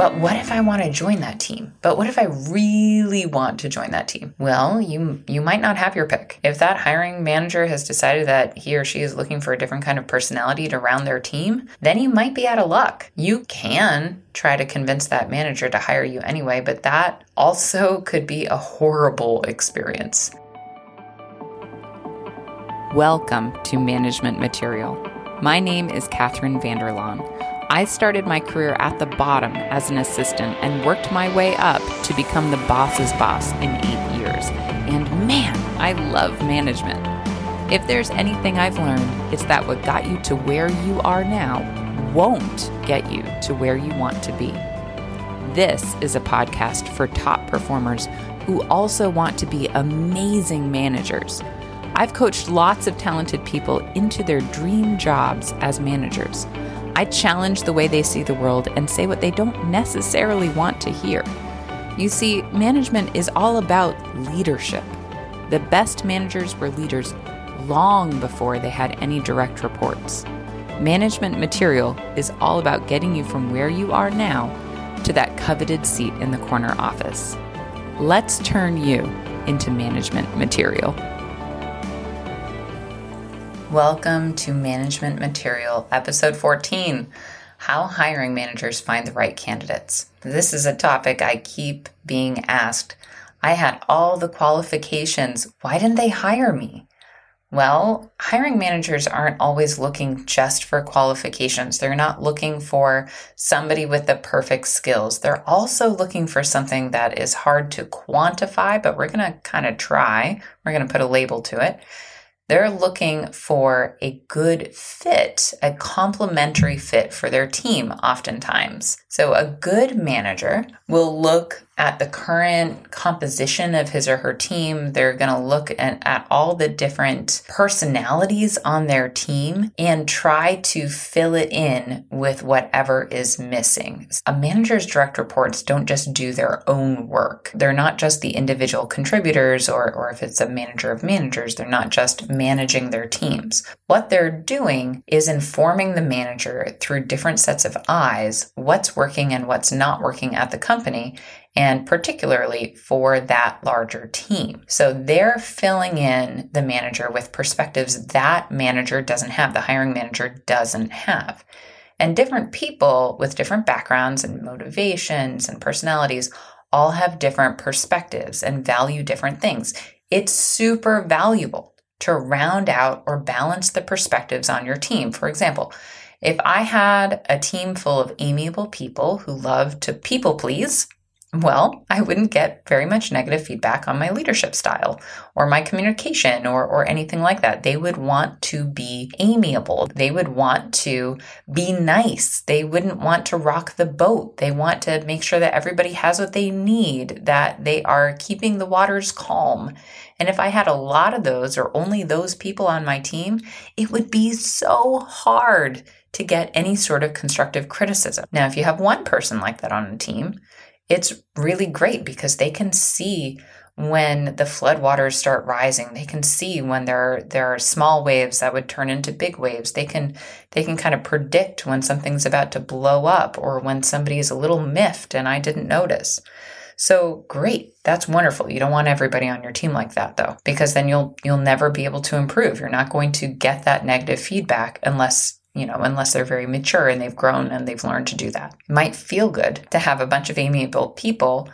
But what if I want to join that team? But what if I really want to join that team? Well, you you might not have your pick. If that hiring manager has decided that he or she is looking for a different kind of personality to round their team, then you might be out of luck. You can try to convince that manager to hire you anyway, but that also could be a horrible experience. Welcome to Management Material. My name is Catherine Vanderlaan. I started my career at the bottom as an assistant and worked my way up to become the boss's boss in eight years. And man, I love management. If there's anything I've learned, it's that what got you to where you are now won't get you to where you want to be. This is a podcast for top performers who also want to be amazing managers. I've coached lots of talented people into their dream jobs as managers. I challenge the way they see the world and say what they don't necessarily want to hear. You see, management is all about leadership. The best managers were leaders long before they had any direct reports. Management material is all about getting you from where you are now to that coveted seat in the corner office. Let's turn you into management material. Welcome to Management Material, episode 14 How Hiring Managers Find the Right Candidates. This is a topic I keep being asked. I had all the qualifications. Why didn't they hire me? Well, hiring managers aren't always looking just for qualifications. They're not looking for somebody with the perfect skills. They're also looking for something that is hard to quantify, but we're going to kind of try. We're going to put a label to it. They're looking for a good fit, a complementary fit for their team, oftentimes. So, a good manager will look at the current composition of his or her team. They're going to look at, at, all the different personalities on their team and try to fill it in with whatever is missing. A manager's direct reports don't just do their own work. They're not just the individual contributors, or, or if it's a manager of managers, they're not just managing their teams. What they're doing is informing the manager through different sets of eyes what's working and what's not working at the company and particularly for that larger team. So they're filling in the manager with perspectives that manager doesn't have, the hiring manager doesn't have. And different people with different backgrounds and motivations and personalities all have different perspectives and value different things. It's super valuable to round out or balance the perspectives on your team. For example, if I had a team full of amiable people who love to people please, well, I wouldn't get very much negative feedback on my leadership style or my communication or, or anything like that. They would want to be amiable. They would want to be nice. They wouldn't want to rock the boat. They want to make sure that everybody has what they need, that they are keeping the waters calm. And if I had a lot of those or only those people on my team, it would be so hard to get any sort of constructive criticism. Now, if you have one person like that on a team, it's really great because they can see when the floodwaters start rising. They can see when there are, there are small waves that would turn into big waves. They can they can kind of predict when something's about to blow up or when somebody is a little miffed and I didn't notice. So great. That's wonderful. You don't want everybody on your team like that though because then you'll you'll never be able to improve. You're not going to get that negative feedback unless you know, unless they're very mature and they've grown and they've learned to do that. It might feel good to have a bunch of amiable people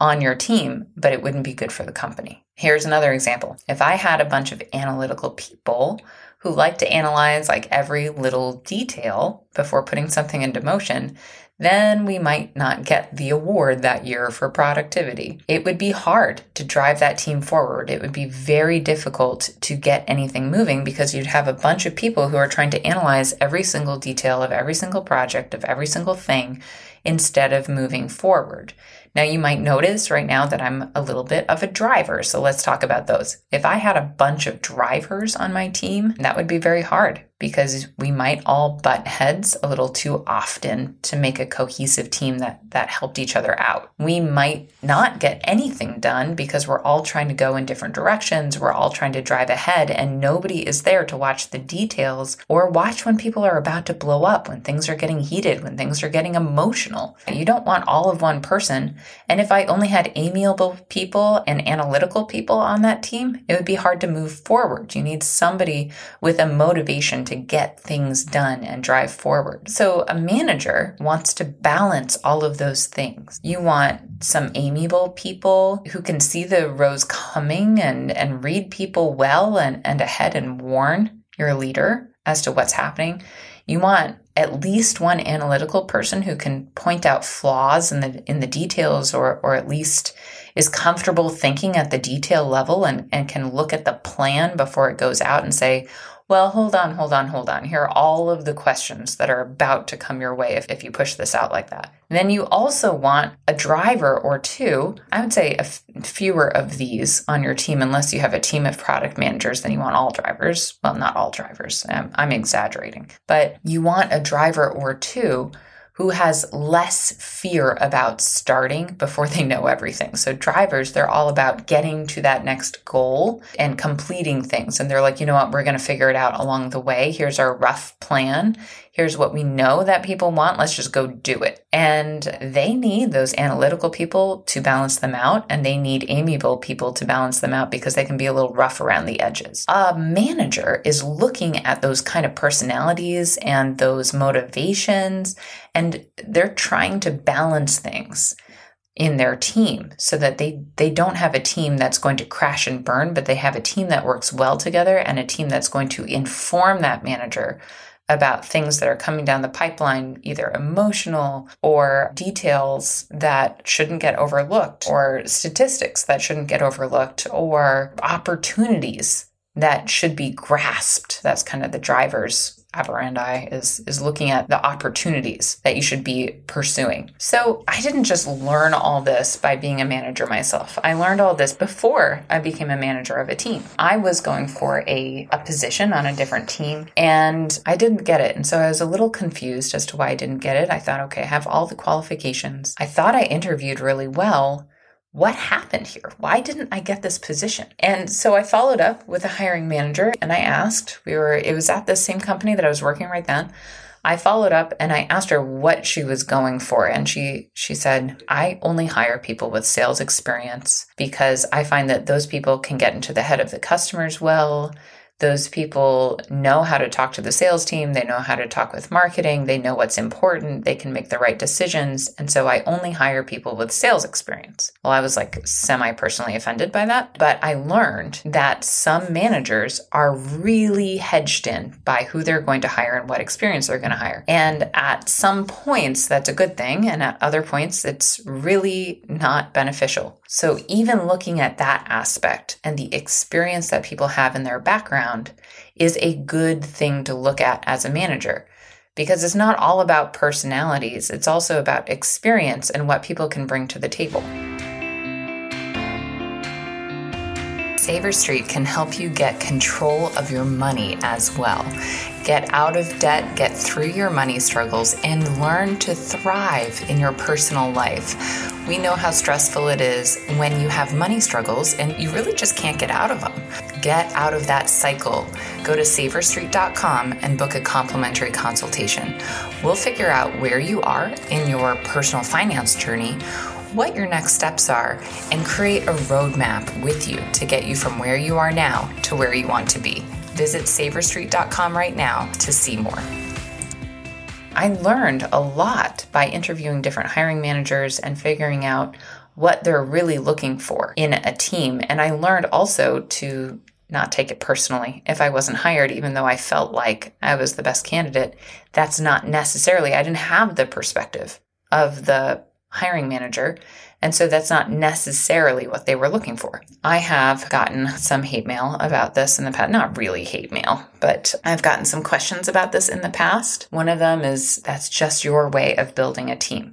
on your team, but it wouldn't be good for the company. Here's another example. If I had a bunch of analytical people who like to analyze like every little detail before putting something into motion, then we might not get the award that year for productivity. It would be hard to drive that team forward. It would be very difficult to get anything moving because you'd have a bunch of people who are trying to analyze every single detail of every single project, of every single thing, instead of moving forward. Now, you might notice right now that I'm a little bit of a driver, so let's talk about those. If I had a bunch of drivers on my team, that would be very hard because we might all butt heads a little too often to make a cohesive team that that helped each other out. We might not get anything done because we're all trying to go in different directions, we're all trying to drive ahead and nobody is there to watch the details or watch when people are about to blow up, when things are getting heated, when things are getting emotional. You don't want all of one person. And if I only had amiable people and analytical people on that team, it would be hard to move forward. You need somebody with a motivation to get things done and drive forward. So a manager wants to balance all of those things. You want some amiable people who can see the rose coming and, and read people well and, and ahead and warn your leader as to what's happening. You want at least one analytical person who can point out flaws in the in the details or or at least is comfortable thinking at the detail level and, and can look at the plan before it goes out and say, well, hold on, hold on, hold on. Here are all of the questions that are about to come your way if, if you push this out like that. And then you also want a driver or two. I would say f- fewer of these on your team, unless you have a team of product managers, then you want all drivers. Well, not all drivers. I'm, I'm exaggerating, but you want a driver or two who has less fear about starting before they know everything. So drivers, they're all about getting to that next goal and completing things. And they're like, you know what, we're going to figure it out along the way. Here's our rough plan here's what we know that people want. Let's just go do it. And they need those analytical people to balance them out, and they need amiable people to balance them out because they can be a little rough around the edges. A manager is looking at those kind of personalities and those motivations, and they're trying to balance things in their team so that they they don't have a team that's going to crash and burn but they have a team that works well together and a team that's going to inform that manager about things that are coming down the pipeline, either emotional or details that shouldn't get overlooked, or statistics that shouldn't get overlooked, or opportunities that should be grasped. That's kind of the drivers operandi is is looking at the opportunities that you should be pursuing. So I didn't just learn all this by being a manager myself. I learned all this before I became a manager of a team. I was going for a, a position on a different team and I didn't get it. And so I was a little confused as to why I didn't get it. I thought, okay, I have all the qualifications. I thought I interviewed really well what happened here? Why didn't I get this position? And so I followed up with a hiring manager and I asked, we were, it was at the same company that I was working right then. I followed up and I asked her what she was going for and she she said, "I only hire people with sales experience because I find that those people can get into the head of the customers well those people know how to talk to the sales team, they know how to talk with marketing, they know what's important, they can make the right decisions. And so I only hire people with sales experience. Well, I was like semi personally offended by that, but I learned that some managers are really hedged in by who they're going to hire and what experience they're going to hire. And at some points, that's a good thing. And at other points, it's really not beneficial. So even looking at that aspect and the experience that people have in their background is a good thing to look at as a manager because it's not all about personalities, it's also about experience and what people can bring to the table. Saver Street can help you get control of your money as well. Get out of debt, get through your money struggles, and learn to thrive in your personal life. We know how stressful it is when you have money struggles and you really just can't get out of them. Get out of that cycle. Go to saverstreet.com and book a complimentary consultation. We'll figure out where you are in your personal finance journey what your next steps are, and create a roadmap with you to get you from where you are now to where you want to be. Visit saverstreet.com right now to see more. I learned a lot by interviewing different hiring managers and figuring out what they're really looking for in a team. And I learned also to not take it personally. If I wasn't hired, even though I felt like I was the best candidate, that's not necessarily, I didn't have the perspective of the hiring manager. And so that's not necessarily what they were looking for. I have gotten some hate mail about this in the past. Not really hate mail, but I've gotten some questions about this in the past. One of them is that's just your way of building a team.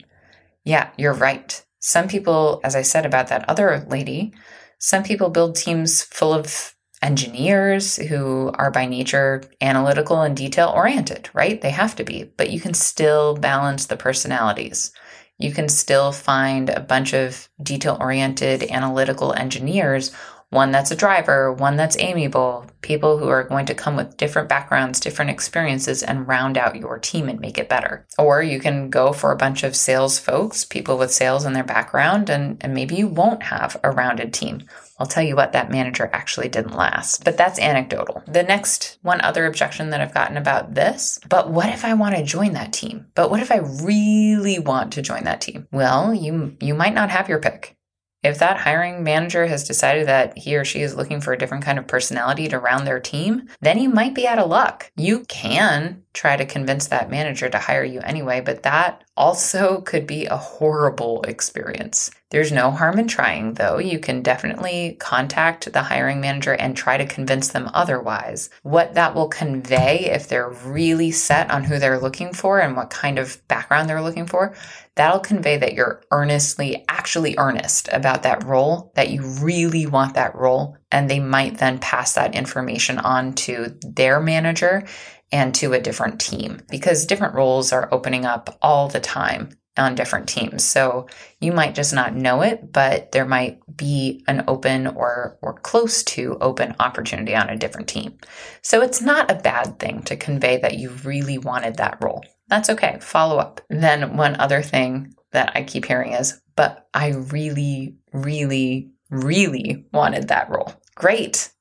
Yeah, you're right. Some people, as I said about that other lady, some people build teams full of engineers who are by nature analytical and detail oriented, right? They have to be, but you can still balance the personalities. You can still find a bunch of detail oriented analytical engineers one that's a driver, one that's amiable, people who are going to come with different backgrounds, different experiences, and round out your team and make it better. Or you can go for a bunch of sales folks, people with sales in their background, and, and maybe you won't have a rounded team. I'll tell you what, that manager actually didn't last. But that's anecdotal. The next one other objection that I've gotten about this, but what if I want to join that team? But what if I really want to join that team? Well, you you might not have your pick. If that hiring manager has decided that he or she is looking for a different kind of personality to round their team, then you might be out of luck. You can try to convince that manager to hire you anyway, but that also could be a horrible experience. There's no harm in trying, though. You can definitely contact the hiring manager and try to convince them otherwise. What that will convey, if they're really set on who they're looking for and what kind of background they're looking for, that'll convey that you're earnestly, actually earnest about that role, that you really want that role. And they might then pass that information on to their manager and to a different team because different roles are opening up all the time on different teams. So you might just not know it, but there might be an open or or close to open opportunity on a different team. So it's not a bad thing to convey that you really wanted that role. That's okay. Follow up. Then one other thing that I keep hearing is, but I really really really wanted that role. Great.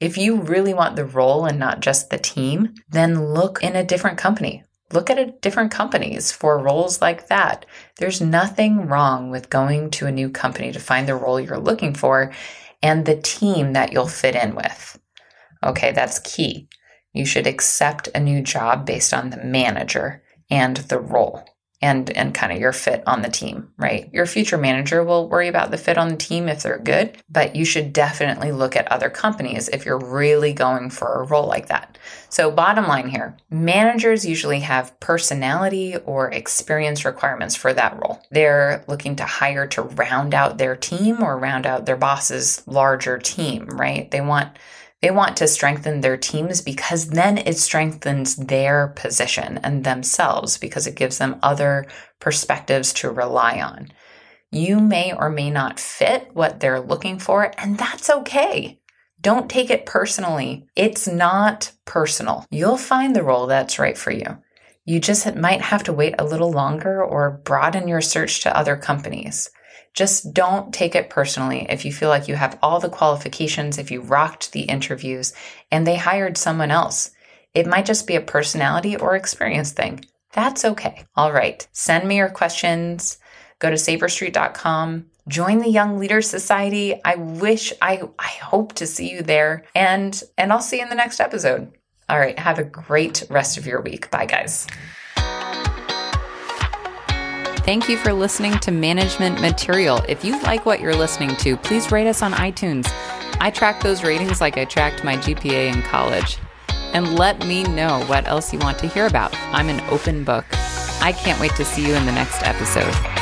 If you really want the role and not just the team, then look in a different company. Look at a different companies for roles like that. There's nothing wrong with going to a new company to find the role you're looking for and the team that you'll fit in with. Okay, that's key. You should accept a new job based on the manager and the role and and kind of your fit on the team, right? Your future manager will worry about the fit on the team if they're good, but you should definitely look at other companies if you're really going for a role like that. So bottom line here, managers usually have personality or experience requirements for that role. They're looking to hire to round out their team or round out their boss's larger team, right? They want they want to strengthen their teams because then it strengthens their position and themselves because it gives them other perspectives to rely on. You may or may not fit what they're looking for, and that's okay. Don't take it personally. It's not personal. You'll find the role that's right for you. You just might have to wait a little longer or broaden your search to other companies. Just don't take it personally if you feel like you have all the qualifications, if you rocked the interviews and they hired someone else. It might just be a personality or experience thing. That's okay. All right. Send me your questions. Go to saverstreet.com. Join the Young Leaders Society. I wish I I hope to see you there and and I'll see you in the next episode. All right, have a great rest of your week. Bye guys. Thank you for listening to Management Material. If you like what you're listening to, please rate us on iTunes. I track those ratings like I tracked my GPA in college. And let me know what else you want to hear about. I'm an open book. I can't wait to see you in the next episode.